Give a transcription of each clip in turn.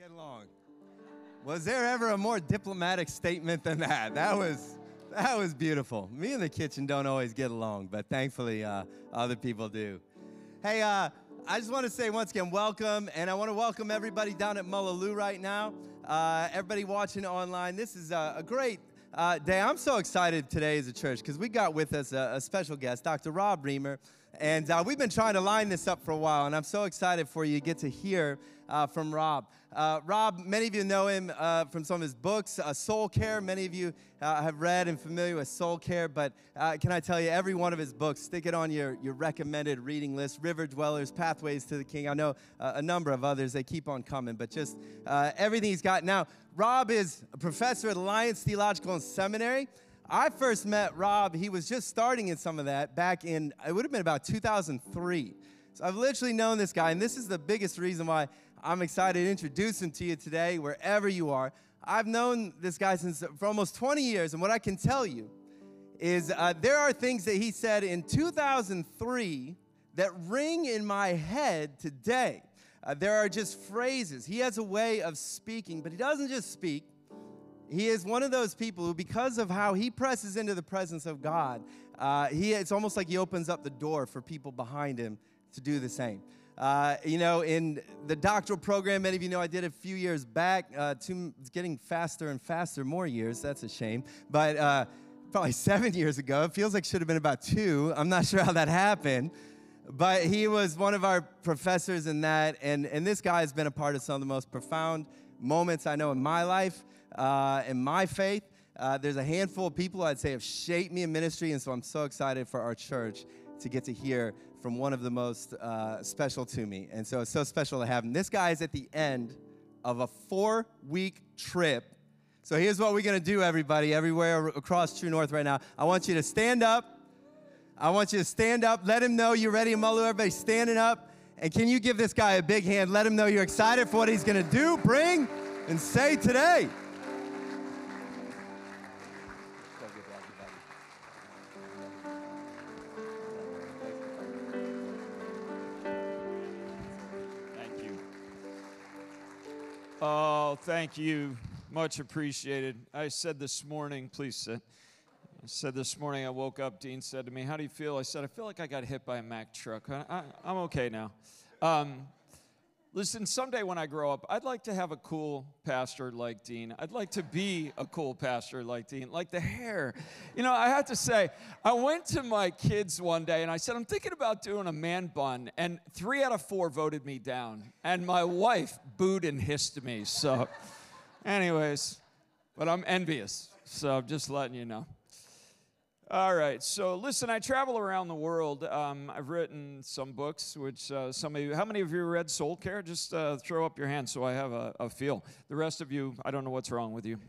get along. Was there ever a more diplomatic statement than that? That was that was beautiful. Me and the kitchen don't always get along, but thankfully uh, other people do. Hey, uh, I just want to say once again, welcome, and I want to welcome everybody down at Mullaloo right now. Uh, everybody watching online. This is a, a great uh, day. I'm so excited today as a church because we got with us a, a, special guest, Dr. Rob Reimer. And uh, we've been trying to line this up for a while, and I'm so excited for you to get to hear uh, from Rob. Uh, Rob, many of you know him uh, from some of his books, uh, Soul Care. Many of you uh, have read and familiar with Soul Care, but can I tell you, every one of his books, stick it on your, your recommended reading list River Dwellers, Pathways to the King. I know a number of others, they keep on coming, but just everything he's got. Now, Rob is a professor at Alliance Theological Seminary. I first met Rob, he was just starting in some of that back in, it would have been about 2003. So I've literally known this guy, and this is the biggest reason why I'm excited to introduce him to you today, wherever you are. I've known this guy since for almost 20 years, and what I can tell you is uh, there are things that he said in 2003 that ring in my head today. Uh, there are just phrases. He has a way of speaking, but he doesn't just speak, he is one of those people who, because of how he presses into the presence of God, uh, he, it's almost like he opens up the door for people behind him to do the same. Uh, you know, in the doctoral program, many of you know I did a few years back. Uh, it's getting faster and faster, more years. That's a shame. But uh, probably seven years ago, it feels like should have been about two. I'm not sure how that happened. But he was one of our professors in that. And, and this guy has been a part of some of the most profound moments I know in my life uh, in my faith. Uh, there's a handful of people I'd say have shaped me in ministry, and so I'm so excited for our church to get to hear from one of the most uh, special to me. And so it's so special to have him. This guy is at the end of a four week trip. So here's what we're to do, everybody, everywhere across True North right now. I want you to stand up. I want you to stand up. Let him know you're ready, Mulu. Everybody standing up. And can you give this guy a big hand? Let him know you're excited for what he's to do, bring, and say today. Oh, thank you. Much appreciated. I said this morning, please sit. I said this morning, I woke up, Dean said to me, How do you feel? I said, I feel like I got hit by a Mack truck. I, am okay now. Um, Listen, someday when I grow up, I'd like to have a cool pastor like Dean. I'd like to be a cool pastor like Dean, like the hair. You know, I have to say, I went to my kids one day and I said, I'm thinking about doing a man bun. And three out of four voted me down. And my wife booed and hissed me. So, anyways, but I'm envious. So I'm just letting you know. All right. So listen, I travel around the world. Um, I've written some books, which uh, some of you, how many of you read Soul Care? Just uh, throw up your hand so I have a, a, feel. The rest of you, I don't know what's wrong with you.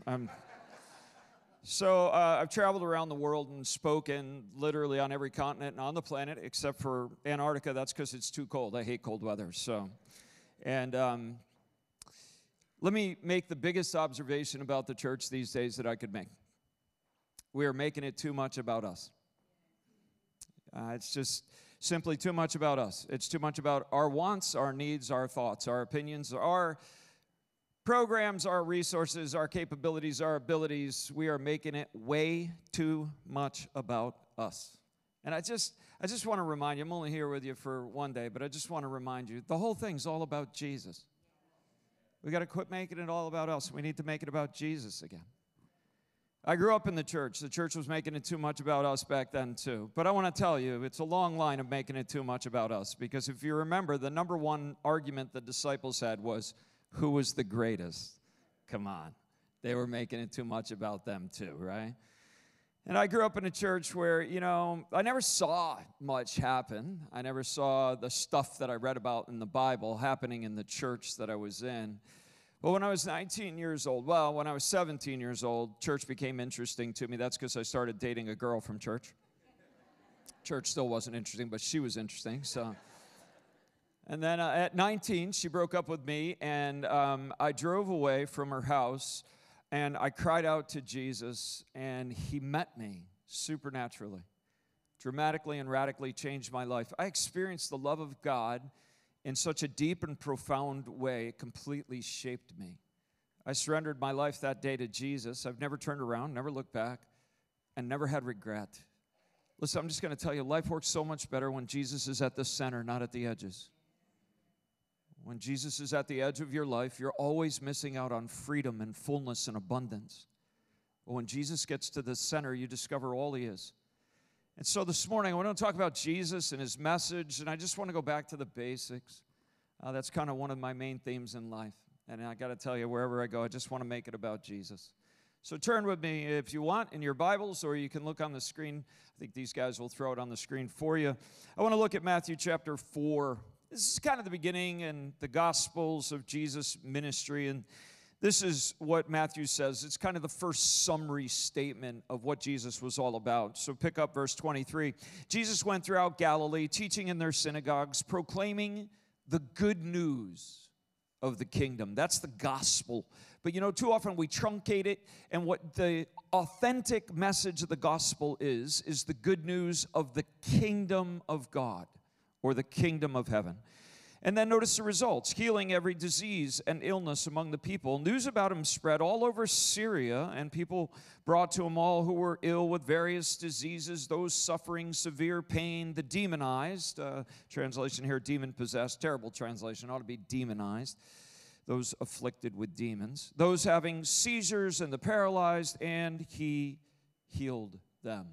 So uh, I've traveled around the world and spoken literally on every continent and on the planet except for Antarctica. That's because it's too cold. I hate cold weather. So, and um, let me make the biggest observation about the church these days that I could make we are making it too much about us. Uh, it's just simply too much about us. It's too much about our wants, our needs, our thoughts, our opinions, our programs, our resources, our capabilities, our abilities. We are making it way too much about us. And I just I just want to remind you, I'm only here with you for one day, but I just want to remind you, the whole thing's all about Jesus. We got to quit making it all about us. We need to make it about Jesus again. I grew up in the church. The church was making it too much about us back then, too. But I want to tell you, it's a long line of making it too much about us. Because if you remember, the number one argument the disciples had was who was the greatest? Come on. They were making it too much about them, too, right? And I grew up in a church where, you know, I never saw much happen. I never saw the stuff that I read about in the Bible happening in the church that I was in. Well, when I was 19 years old, well, when I was 17 years old, church became interesting to me. That's because I started dating a girl from church. Church still wasn't interesting, but she was interesting. So, and then uh, at 19, she broke up with me, and um, I drove away from her house, and I cried out to Jesus, and He met me supernaturally, dramatically and radically changed my life. I experienced the love of God in such a deep and profound way, it completely shaped me. I surrendered my life that day to Jesus. I've never turned around, never looked back, and never had regret. Listen, I'm just going to tell you life works so much better when Jesus is at the center, not at the edges. When Jesus is at the edge of your life, you're always missing out on freedom and fullness and abundance. But when Jesus gets to the center, you discover all he is. And so this morning, I want to talk about Jesus and his message, and I just want to go back to the basics. Uh, that's kind of one of my main themes in life. And I got to tell you, wherever I go, I just want to make it about Jesus. So turn with me if you want in your Bibles, or you can look on the screen. I think these guys will throw it on the screen for you. I want to look at Matthew chapter 4. This is kind of the beginning and the Gospels of Jesus' ministry. And this is what Matthew says. It's kind of the first summary statement of what Jesus was all about. So pick up verse 23. Jesus went throughout Galilee, teaching in their synagogues, proclaiming the good news of the kingdom. That's the gospel. But you know, too often we truncate it, and what the authentic message of the gospel is, is the good news of the kingdom of God or the kingdom of heaven. And then notice the results healing every disease and illness among the people. News about him spread all over Syria, and people brought to him all who were ill with various diseases, those suffering severe pain, the demonized. Uh, translation here, demon possessed. Terrible translation, ought to be demonized. Those afflicted with demons, those having seizures and the paralyzed, and he healed them.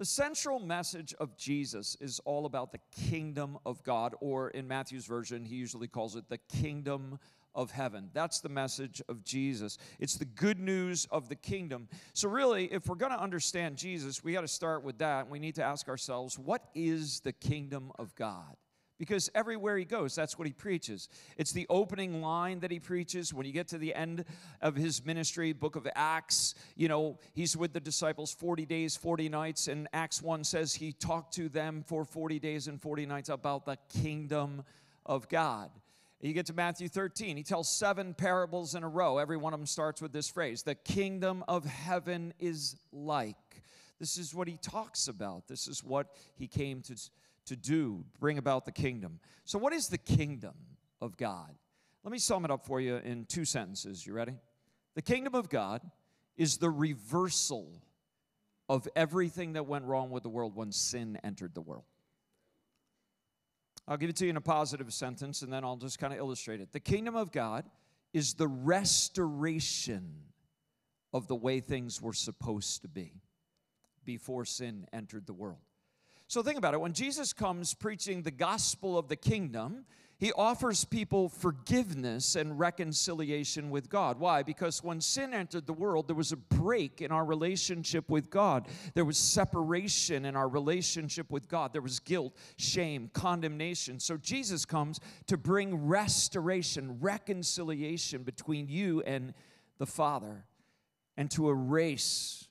The central message of Jesus is all about the kingdom of God, or in Matthew's version, he usually calls it the kingdom of heaven. That's the message of Jesus. It's the good news of the kingdom. So, really, if we're going to understand Jesus, we got to start with that. We need to ask ourselves, what is the kingdom of God? Because everywhere he goes, that's what he preaches. It's the opening line that he preaches. When you get to the end of his ministry, book of Acts, you know, he's with the disciples 40 days, 40 nights, and Acts 1 says he talked to them for 40 days and 40 nights about the kingdom of God. You get to Matthew 13, he tells seven parables in a row. Every one of them starts with this phrase The kingdom of heaven is like. This is what he talks about. This is what he came to to do, bring about the kingdom. So, what is the kingdom of God? Let me sum it up for you in two sentences. You ready? The kingdom of God is the reversal of everything that went wrong with the world when sin entered the world. I'll give it to you in a positive sentence and then I'll just kind of illustrate it. The kingdom of God is the restoration of the way things were supposed to be before sin entered the world. So think about it. When Jesus comes preaching the gospel of the kingdom, he offers people forgiveness and reconciliation with God. Why? Because when sin entered the world, there was a break in our relationship with God. There was separation in our relationship with God. There was guilt, shame, condemnation. So Jesus comes to bring restoration, reconciliation between you and the Father, and to erase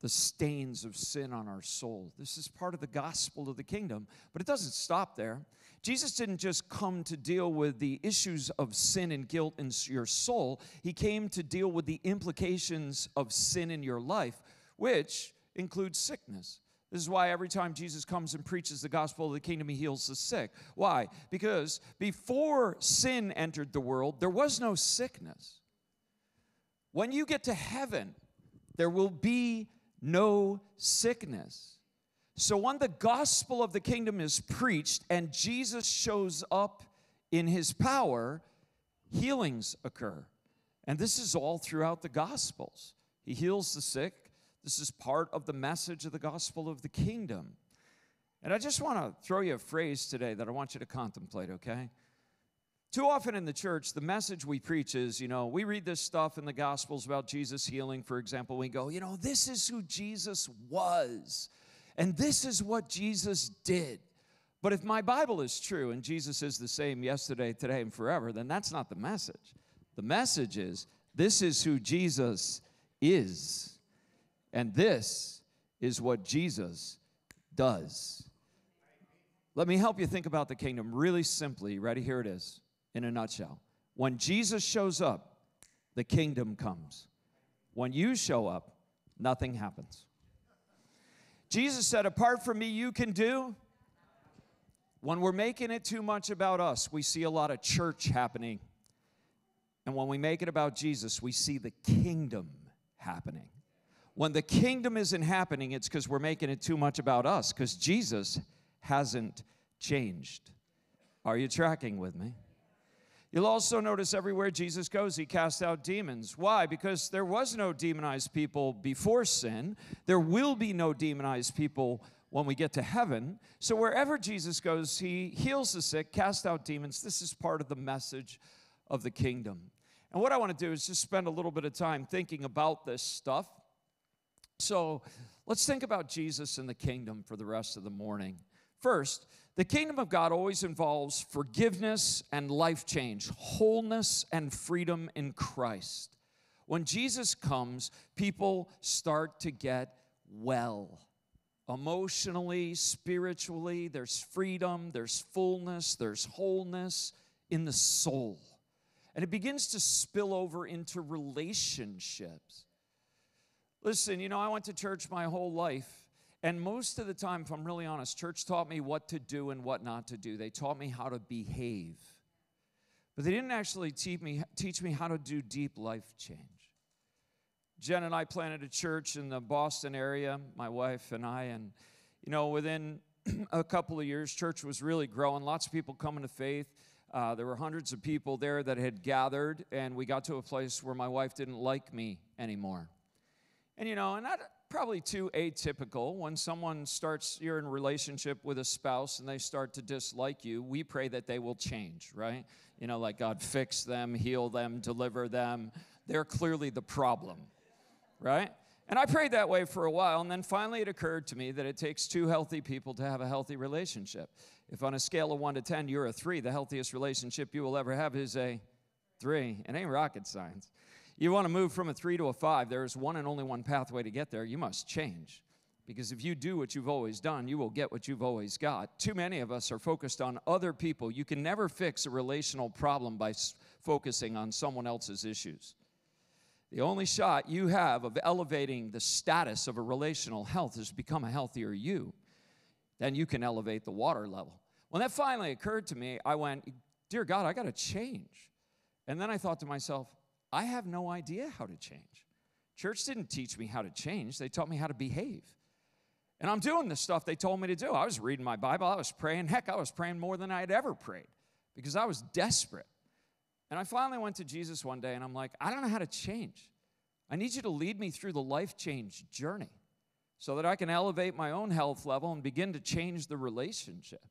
the stains of sin on our soul. This is part of the gospel of the kingdom, but it doesn't stop there. Jesus didn't just come to deal with the issues of sin and guilt in your soul, He came to deal with the implications of sin in your life, which includes sickness. This is why every time Jesus comes and preaches the gospel of the kingdom, he heals the sick. Why? Because before sin entered the world, there was no sickness. When you get to heaven, there will be no sickness. So when the gospel of the kingdom is preached and Jesus shows up in his power, healings occur. And this is all throughout the gospels. He heals the sick. This is part of the message of the gospel of the kingdom. And I just want to throw you a phrase today that I want you to contemplate, okay? Too often in the church, the message we preach is, you know, we read this stuff in the Gospels about Jesus healing, for example. We go, you know, this is who Jesus was, and this is what Jesus did. But if my Bible is true and Jesus is the same yesterday, today, and forever, then that's not the message. The message is, this is who Jesus is, and this is what Jesus does. Let me help you think about the kingdom really simply. Ready? Here it is in a nutshell. When Jesus shows up, the kingdom comes. When you show up, nothing happens. Jesus said, Apart from me, you can do When we're making it too much about us, we see a lot of church happening. And when we make it about Jesus, we see the kingdom happening. When the kingdom isn't happening, it's because we're making it too much about us, because Jesus hasn't changed. Are you tracking with me? You'll also notice everywhere Jesus goes, he casts out demons. Why? Because there was no demonized people before sin. There will be no demonized people when we get to heaven. So wherever Jesus goes, he heals the sick, casts out demons. This is part of the message of the kingdom. And what I want to do is just spend a little bit of time thinking about this stuff. So let's think about Jesus and the kingdom for the rest of the morning. First, the kingdom of God always involves forgiveness and life change, wholeness and freedom in Christ. When Jesus comes, people start to get well. Emotionally, spiritually, there's freedom, there's fullness, there's wholeness in the soul. And it begins to spill over into relationships. Listen, you know, I went to church my whole life and most of the time, if I'm really honest, church taught me what to do and what not to do. They taught me how to behave. But they didn't actually teach me, teach me how to do deep life change. Jen and I planted a church in the Boston area, my wife and I, and you know, within a couple of years, church was really growing. Lots of people coming to faith. Uh, there were hundreds of people there that had gathered, and we got to a place where my wife didn't like me anymore. And you know, and that, probably too atypical. When someone starts you're in relationship with a spouse and they start to dislike you we pray that they will change right? You know like god fix them heal them deliver them. They're clearly the problem right? And i prayed that way for a while and then finally it occurred to me that it takes two healthy people to have a healthy relationship. If on a scale of 1 to 10 you're a 3 the healthiest relationship you will ever have is a 3 it ain't rocket science you want to move from a three to a five, there is one and only one pathway to get there. You must change. Because if you do what you've always done, you will get what you've always got. Too many of us are focused on other people. You can never fix a relational problem by s- focusing on someone else's issues. The only shot you have of elevating the status of a relational health is to become a healthier you. Then you can elevate the water level. When that finally occurred to me, I went, Dear God, I got to change. And then I thought to myself, I have no idea how to change. Church didn't teach me how to change, they taught me how to behave. And I'm doing the stuff they told me to do. I was reading my Bible, I was praying. Heck, I was praying more than I had ever prayed because I was desperate. And I finally went to Jesus one day and I'm like, I don't know how to change. I need you to lead me through the life change journey so that I can elevate my own health level and begin to change the relationship.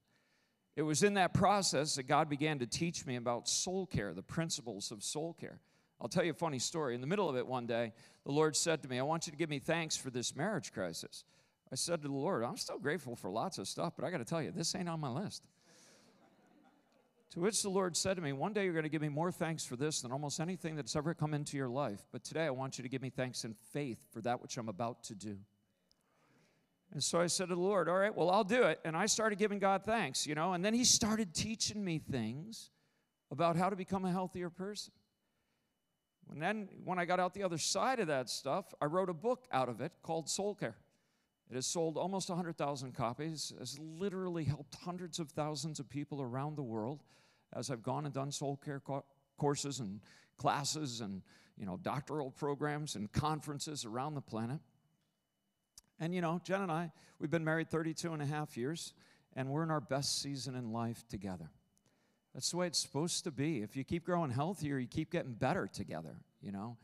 It was in that process that God began to teach me about soul care, the principles of soul care. I'll tell you a funny story. In the middle of it one day, the Lord said to me, I want you to give me thanks for this marriage crisis. I said to the Lord, I'm still grateful for lots of stuff, but I got to tell you, this ain't on my list. to which the Lord said to me, One day you're going to give me more thanks for this than almost anything that's ever come into your life. But today I want you to give me thanks in faith for that which I'm about to do. And so I said to the Lord, All right, well, I'll do it. And I started giving God thanks, you know, and then He started teaching me things about how to become a healthier person. And then when I got out the other side of that stuff, I wrote a book out of it called Soul Care. It has sold almost 100,000 copies, has literally helped hundreds of thousands of people around the world as I've gone and done soul care co- courses and classes and you know doctoral programs and conferences around the planet. And you know, Jen and I, we've been married 32 and a half years, and we're in our best season in life together. That's the way it's supposed to be. If you keep growing healthier, you keep getting better together, you know?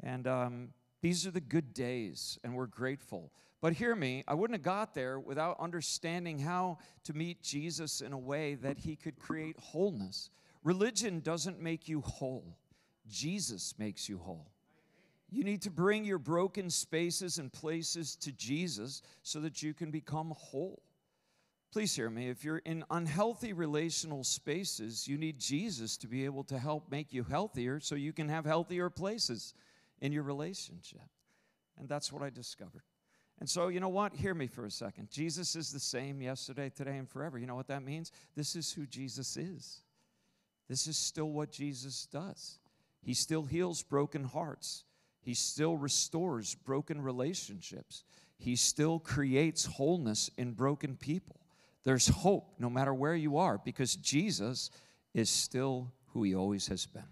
And um, these are the good days, and we're grateful. But hear me, I wouldn't have got there without understanding how to meet Jesus in a way that he could create wholeness. Religion doesn't make you whole, Jesus makes you whole. You need to bring your broken spaces and places to Jesus so that you can become whole. Please hear me. If you're in unhealthy relational spaces, you need Jesus to be able to help make you healthier so you can have healthier places in your relationship. And that's what I discovered. And so, you know what? Hear me for a second. Jesus is the same yesterday, today, and forever. You know what that means? This is who Jesus is. This is still what Jesus does. He still heals broken hearts, He still restores broken relationships, He still creates wholeness in broken people. There's hope no matter where you are because Jesus is still who he always has been.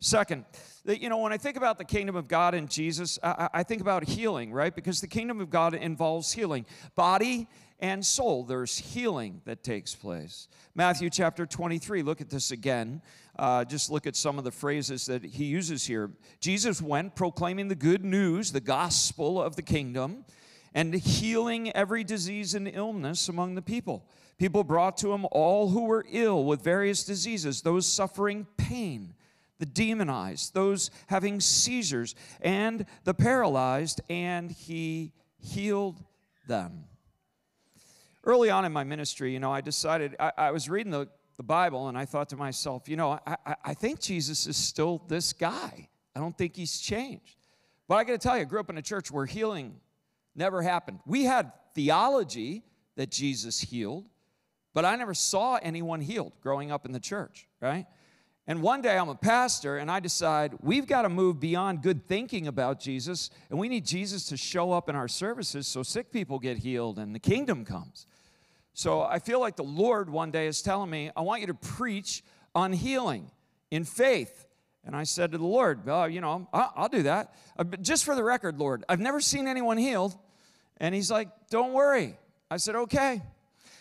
Second, you know, when I think about the kingdom of God and Jesus, I, I, think about healing, right? Because the kingdom of God involves healing body and soul. There's healing that takes place. Matthew chapter 23, look at this again. Uh, just look at some of the phrases that he uses here. Jesus went proclaiming the good news, the gospel of the kingdom, and healing every disease and illness among the people. People brought to him all who were ill with various diseases, those suffering pain the demonized, those having seizures, and the paralyzed, and he healed them. Early on in my ministry, you know, I decided, I, I was reading the, the Bible, and I thought to myself, you know, I, I, I think Jesus is still this guy. I don't think he's changed. But I got to tell you, I grew up in a church where healing never happened. We had theology that Jesus healed, but I never saw anyone healed growing up in the church, right? And one day I'm a pastor and I decide we've got to move beyond good thinking about Jesus and we need Jesus to show up in our services so sick people get healed and the kingdom comes. So I feel like the Lord one day is telling me, I want you to preach on healing in faith. And I said to the Lord, well, you know, I'll do that. Uh, just for the record, Lord, I've never seen anyone healed. And he's like, don't worry. I said, okay.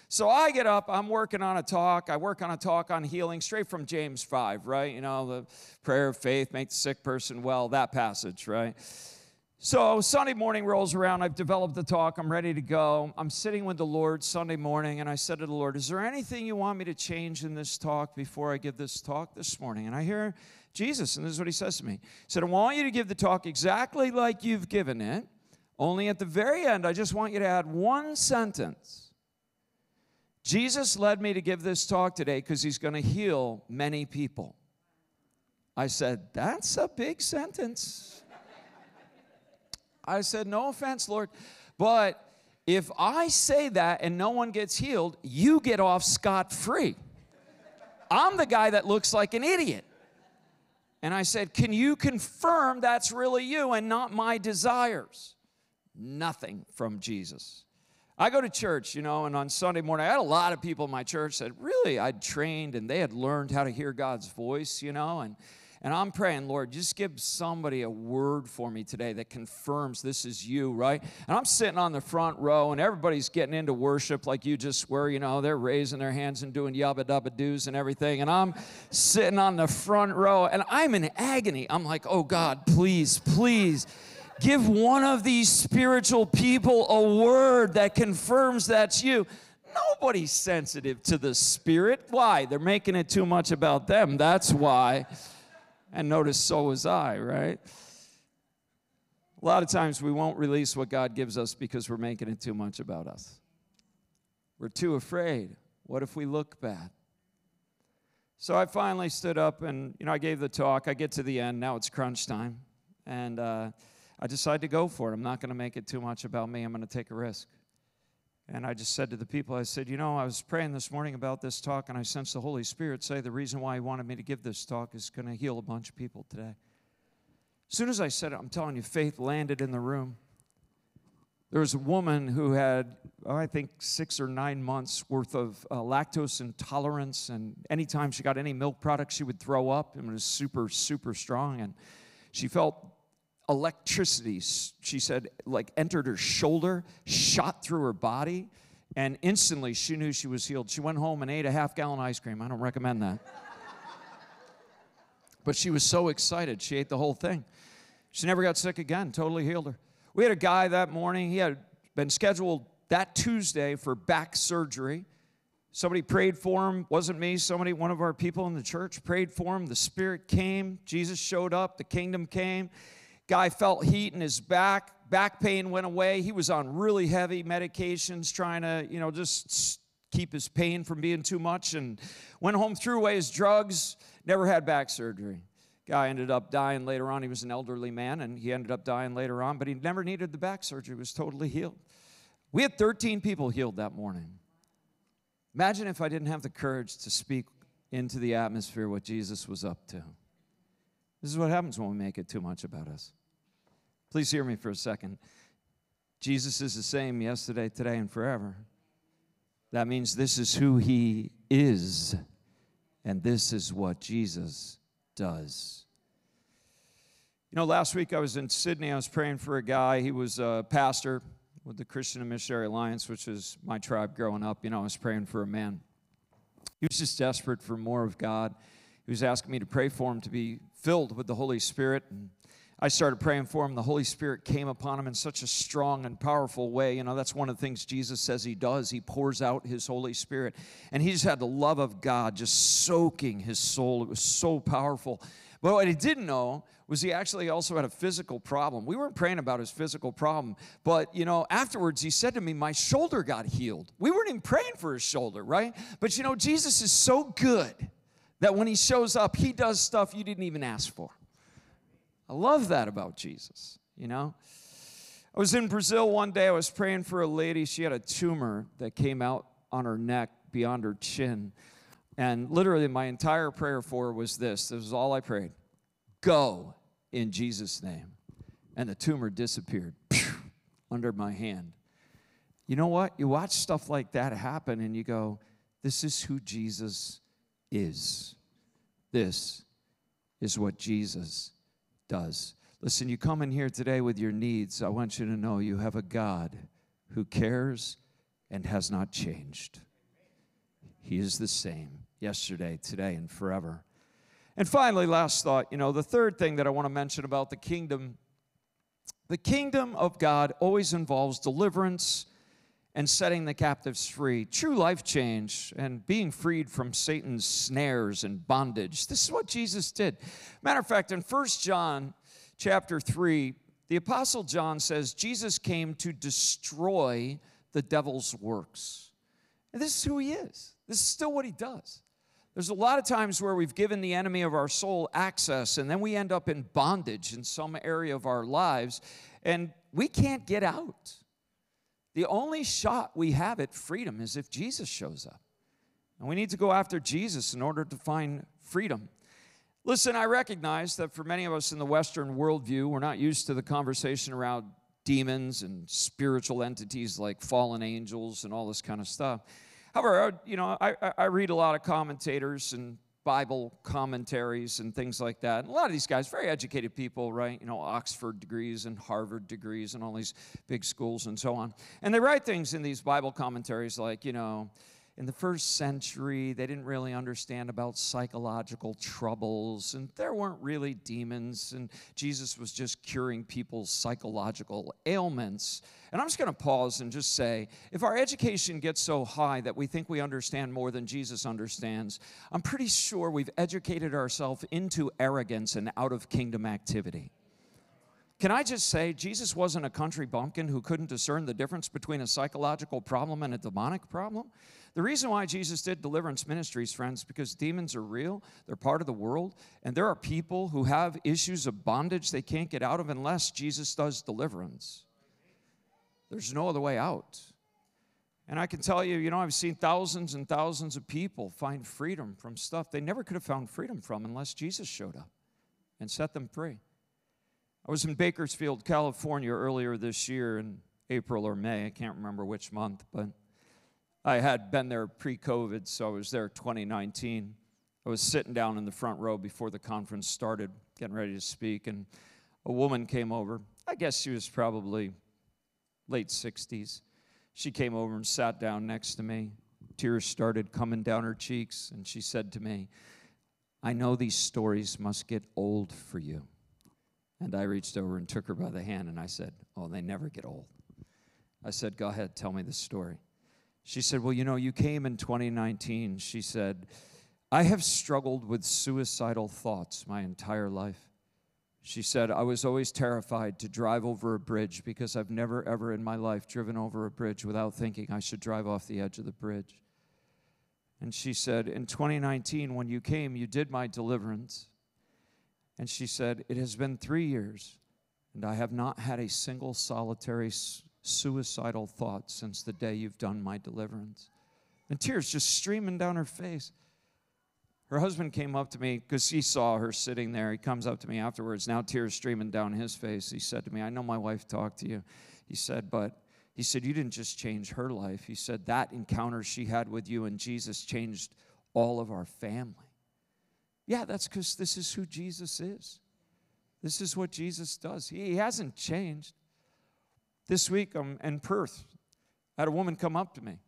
So I get up, I'm working on a talk. I work on a talk on healing straight from James 5, right? You know, the prayer of faith, make the sick person well, that passage, right? So Sunday morning rolls around. I've developed the talk. I'm ready to go. I'm sitting with the Lord Sunday morning, and I said to the Lord, Is there anything you want me to change in this talk before I give this talk this morning? And I hear Jesus, and this is what he says to me. He said, I want you to give the talk exactly like you've given it, only at the very end, I just want you to add one sentence Jesus led me to give this talk today because he's going to heal many people. I said, That's a big sentence. I said, No offense, Lord, but if I say that and no one gets healed, you get off scot free. I'm the guy that looks like an idiot. And I said, Can you confirm that's really you and not my desires? Nothing from Jesus. I go to church, you know, and on Sunday morning, I had a lot of people in my church that really I'd trained and they had learned how to hear God's voice, you know, and and I'm praying, Lord, just give somebody a word for me today that confirms this is you, right? And I'm sitting on the front row, and everybody's getting into worship like you just were, you know, they're raising their hands and doing yabba dabba doos and everything. And I'm sitting on the front row, and I'm in agony. I'm like, oh God, please, please Give one of these spiritual people a word that confirms that's you. Nobody's sensitive to the Spirit. Why? They're making it too much about them. That's why. And notice, so was I, right? A lot of times we won't release what God gives us because we're making it too much about us. We're too afraid. What if we look bad? So I finally stood up and, you know, I gave the talk. I get to the end. Now it's crunch time. And, uh, I decided to go for it. I'm not going to make it too much about me. I'm going to take a risk. And I just said to the people, I said, You know, I was praying this morning about this talk, and I sensed the Holy Spirit say the reason why He wanted me to give this talk is going to heal a bunch of people today. As soon as I said it, I'm telling you, faith landed in the room. There was a woman who had, oh, I think, six or nine months worth of uh, lactose intolerance, and anytime she got any milk product, she would throw up and it was super, super strong. And she felt electricity, she said, like entered her shoulder, shot through her body, and instantly she knew she was healed. She went home and ate a half gallon ice cream. I don't recommend that. but she was so excited, she ate the whole thing. She never got sick again, totally healed her. We had a guy that morning, he had been scheduled that Tuesday for back surgery. Somebody prayed for him. Wasn't me. Somebody, one of our people in the church, prayed for him. The Spirit came. Jesus showed up. The kingdom came. Guy felt heat in his back. Back pain went away. He was on really heavy medications, trying to, you know, just keep his pain from being too much, and went home, threw away his drugs, never had back surgery. Guy ended up dying later on. He was an elderly man, and he ended up dying later on, but he never needed the back surgery. He was totally healed. We had 13 people healed that morning. Imagine if I didn't have the courage to speak into the atmosphere what Jesus was up to. This is what happens when we make it too much about us. Please hear me for a second. Jesus is the same yesterday, today, and forever. That means this is who he is, and this is what Jesus does. You know, last week I was in Sydney. I was praying for a guy. He was a pastor with the Christian and Missionary Alliance, which is my tribe growing up. You know, I was praying for a man. He was just desperate for more of God. He was asking me to pray for him to be filled with the Holy Spirit. And I started praying for him. The Holy Spirit came upon him in such a strong and powerful way. You know, that's one of the things Jesus says he does. He pours out his Holy Spirit. And he just had the love of God just soaking his soul. It was so powerful. But what he didn't know was he actually also had a physical problem. We weren't praying about his physical problem, but you know, afterwards he said to me, My shoulder got healed. We weren't even praying for his shoulder, right? But you know, Jesus is so good that when he shows up, he does stuff you didn't even ask for. I love that about Jesus, you know? I was in Brazil one day, I was praying for a lady. She had a tumor that came out on her neck beyond her chin. And literally, my entire prayer for her was this this was all I prayed Go in Jesus' name. And the tumor disappeared under my hand. You know what? You watch stuff like that happen and you go, This is who Jesus is. This is what Jesus does. Listen, you come in here today with your needs. I want you to know you have a God who cares and has not changed. He is the same yesterday, today, and forever. And finally, last thought, you know, the third thing that I want to mention about the kingdom the kingdom of God always involves deliverance and setting the captives free, true life change, and being freed from Satan's snares and bondage. This is what Jesus did. Matter of fact, in 1 John chapter 3, the Apostle John says Jesus came to destroy the devil's works. And this is who he is, this is still what he does. There's a lot of times where we've given the enemy of our soul access, and then we end up in bondage in some area of our lives, and we can't get out. The only shot we have at freedom is if Jesus shows up. And we need to go after Jesus in order to find freedom. Listen, I recognize that for many of us in the Western worldview, we're not used to the conversation around demons and spiritual entities like fallen angels and all this kind of stuff. However, you know, I, I read a lot of commentators and Bible commentaries and things like that. And a lot of these guys, very educated people, right? You know, Oxford degrees and Harvard degrees and all these big schools and so on. And they write things in these Bible commentaries like, you know, in the first century, they didn't really understand about psychological troubles, and there weren't really demons, and Jesus was just curing people's psychological ailments. And I'm just going to pause and just say if our education gets so high that we think we understand more than Jesus understands, I'm pretty sure we've educated ourselves into arrogance and out of kingdom activity. Can I just say, Jesus wasn't a country bumpkin who couldn't discern the difference between a psychological problem and a demonic problem? The reason why Jesus did deliverance ministries, friends, because demons are real, they're part of the world, and there are people who have issues of bondage they can't get out of unless Jesus does deliverance. There's no other way out. And I can tell you, you know, I've seen thousands and thousands of people find freedom from stuff they never could have found freedom from unless Jesus showed up and set them free. I was in Bakersfield, California earlier this year in April or May, I can't remember which month, but I had been there pre COVID, so I was there 2019. I was sitting down in the front row before the conference started, getting ready to speak, and a woman came over. I guess she was probably late 60s. She came over and sat down next to me. Tears started coming down her cheeks, and she said to me, I know these stories must get old for you. And I reached over and took her by the hand and I said, Oh, they never get old. I said, Go ahead, tell me the story. She said, Well, you know, you came in 2019. She said, I have struggled with suicidal thoughts my entire life. She said, I was always terrified to drive over a bridge because I've never, ever in my life driven over a bridge without thinking I should drive off the edge of the bridge. And she said, In 2019, when you came, you did my deliverance. And she said, It has been three years, and I have not had a single solitary suicidal thoughts since the day you've done my deliverance. And tears just streaming down her face. Her husband came up to me because he saw her sitting there. He comes up to me afterwards, now tears streaming down his face. He said to me, I know my wife talked to you. He said, but He said, You didn't just change her life. He said, That encounter she had with you and Jesus changed all of our family. Yeah, that's because this is who Jesus is. This is what Jesus does. He hasn't changed. This week I'm in Perth. I had a woman come up to me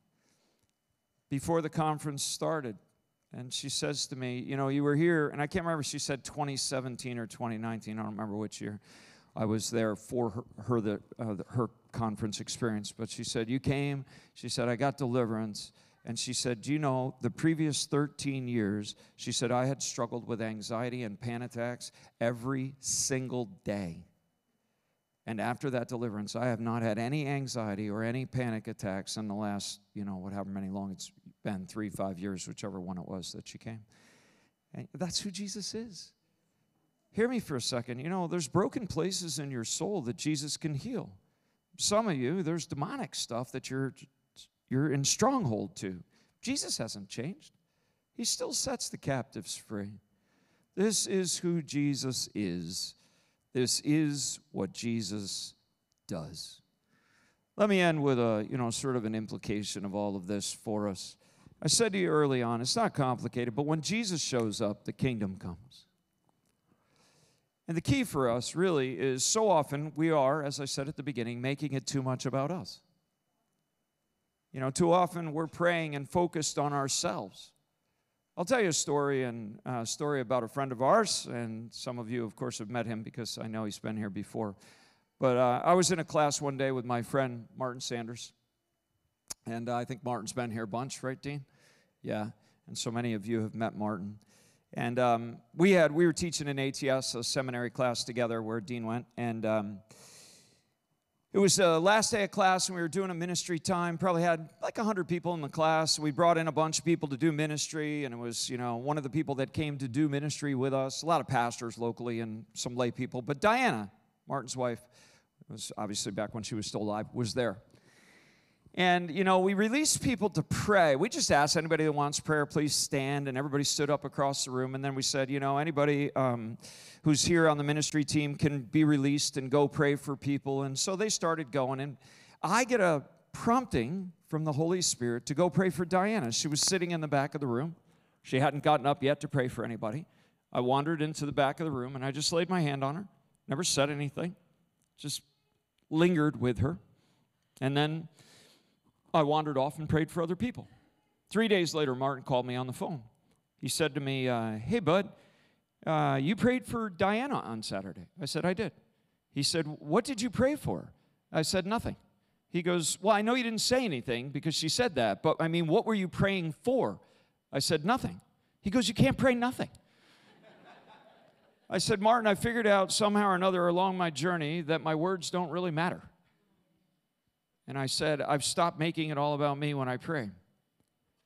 before the conference started. And she says to me, You know, you were here, and I can't remember, she said 2017 or 2019, I don't remember which year. I was there for her, her, the, uh, the, her conference experience, but she said, You came, she said, I got deliverance. And she said, Do you know, the previous 13 years, she said, I had struggled with anxiety and panic attacks every single day. And after that deliverance, I have not had any anxiety or any panic attacks in the last, you know, whatever many long it's been, three, five years, whichever one it was that she came. And that's who Jesus is. Hear me for a second. You know, there's broken places in your soul that Jesus can heal. Some of you, there's demonic stuff that you're you're in stronghold to. Jesus hasn't changed. He still sets the captives free. This is who Jesus is. This is what Jesus does. Let me end with a, you know, sort of an implication of all of this for us. I said to you early on, it's not complicated, but when Jesus shows up, the kingdom comes. And the key for us really is so often we are, as I said at the beginning, making it too much about us. You know, too often we're praying and focused on ourselves. I'll tell you a story and a story about a friend of ours, and some of you, of course, have met him because I know he's been here before. But uh, I was in a class one day with my friend Martin Sanders, and uh, I think Martin's been here a bunch, right, Dean? Yeah, and so many of you have met Martin. And um, we had we were teaching an ATS, a seminary class together, where Dean went, and. Um, it was the last day of class, and we were doing a ministry time. Probably had like 100 people in the class. We brought in a bunch of people to do ministry, and it was, you know, one of the people that came to do ministry with us. A lot of pastors locally and some lay people. But Diana, Martin's wife, was obviously back when she was still alive, was there. And, you know, we release people to pray. We just asked anybody that wants prayer, please stand. And everybody stood up across the room. And then we said, you know, anybody um, who's here on the ministry team can be released and go pray for people. And so they started going. And I get a prompting from the Holy Spirit to go pray for Diana. She was sitting in the back of the room. She hadn't gotten up yet to pray for anybody. I wandered into the back of the room and I just laid my hand on her, never said anything, just lingered with her. And then I wandered off and prayed for other people. Three days later, Martin called me on the phone. He said to me, uh, Hey, bud, uh, you prayed for Diana on Saturday. I said, I did. He said, What did you pray for? I said, Nothing. He goes, Well, I know you didn't say anything because she said that, but I mean, what were you praying for? I said, Nothing. He goes, You can't pray nothing. I said, Martin, I figured out somehow or another along my journey that my words don't really matter. And I said, I've stopped making it all about me when I pray.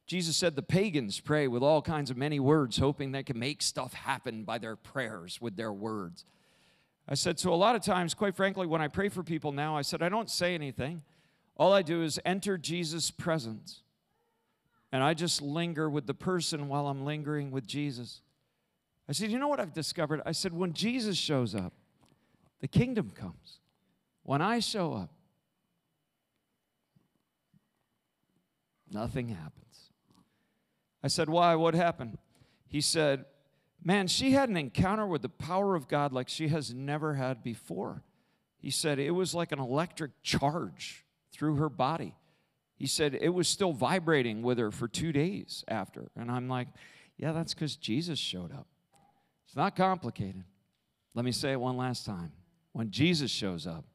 Jesus said the pagans pray with all kinds of many words, hoping they can make stuff happen by their prayers with their words. I said, so a lot of times, quite frankly, when I pray for people now, I said, I don't say anything. All I do is enter Jesus' presence. And I just linger with the person while I'm lingering with Jesus. I said, You know what I've discovered? I said, When Jesus shows up, the kingdom comes. When I show up, Nothing happens. I said, Why? What happened? He said, Man, she had an encounter with the power of God like she has never had before. He said, It was like an electric charge through her body. He said, It was still vibrating with her for two days after. And I'm like, Yeah, that's because Jesus showed up. It's not complicated. Let me say it one last time. When Jesus shows up,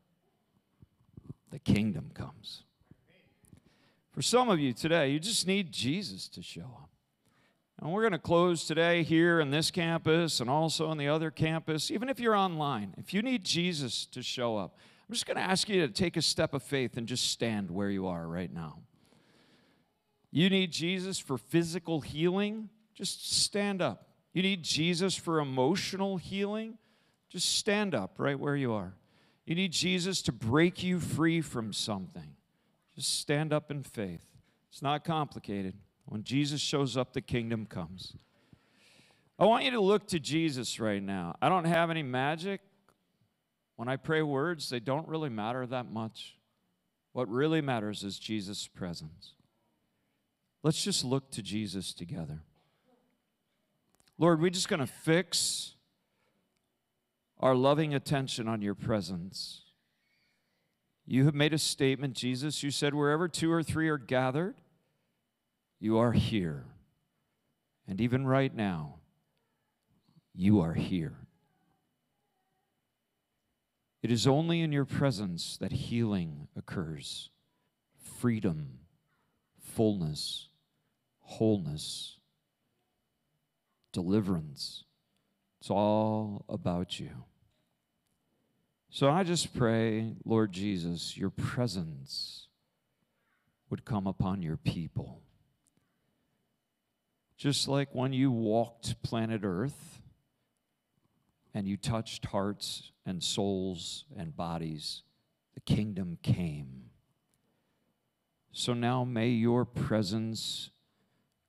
the kingdom comes. For some of you today, you just need Jesus to show up. And we're going to close today here in this campus and also in the other campus, even if you're online. If you need Jesus to show up, I'm just going to ask you to take a step of faith and just stand where you are right now. You need Jesus for physical healing, just stand up. You need Jesus for emotional healing, just stand up right where you are. You need Jesus to break you free from something. Just stand up in faith. It's not complicated. When Jesus shows up, the kingdom comes. I want you to look to Jesus right now. I don't have any magic. When I pray words, they don't really matter that much. What really matters is Jesus' presence. Let's just look to Jesus together. Lord, we're just going to fix our loving attention on your presence. You have made a statement, Jesus. You said, wherever two or three are gathered, you are here. And even right now, you are here. It is only in your presence that healing occurs, freedom, fullness, wholeness, deliverance. It's all about you. So I just pray, Lord Jesus, your presence would come upon your people. Just like when you walked planet Earth and you touched hearts and souls and bodies, the kingdom came. So now may your presence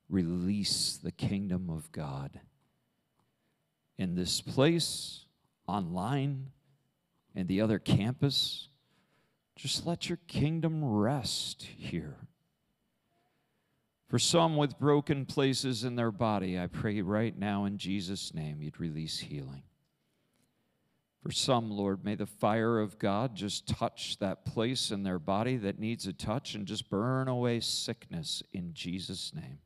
release the kingdom of God in this place, online, and the other campus. Just let your kingdom rest here. For some with broken places in their body, I pray right now in Jesus' name you'd release healing. For some, Lord, may the fire of God just touch that place in their body that needs a touch and just burn away sickness in Jesus' name.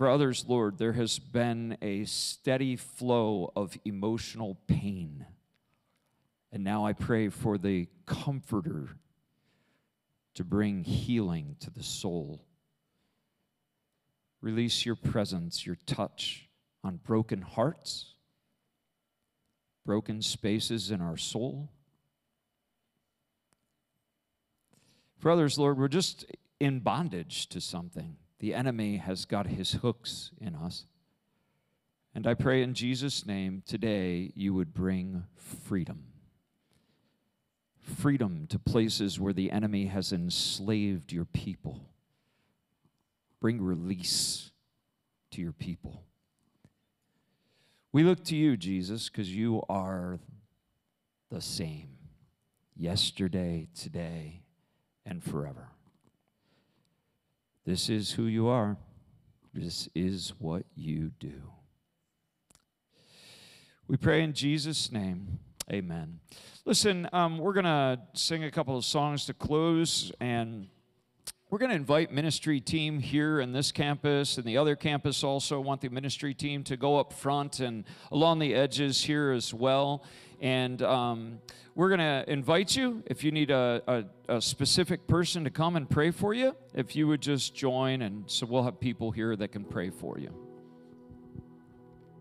For others, Lord, there has been a steady flow of emotional pain. And now I pray for the comforter to bring healing to the soul. Release your presence, your touch on broken hearts, broken spaces in our soul. For others, Lord, we're just in bondage to something. The enemy has got his hooks in us. And I pray in Jesus' name today you would bring freedom. Freedom to places where the enemy has enslaved your people. Bring release to your people. We look to you, Jesus, because you are the same yesterday, today, and forever. This is who you are. This is what you do. We pray in Jesus' name. Amen. Listen, um, we're going to sing a couple of songs to close, and we're going to invite ministry team here in this campus and the other campus also want the ministry team to go up front and along the edges here as well. And um, we're going to invite you, if you need a, a, a, specific person to come and pray for you, if you would just join, and so we'll have people here that can pray for you.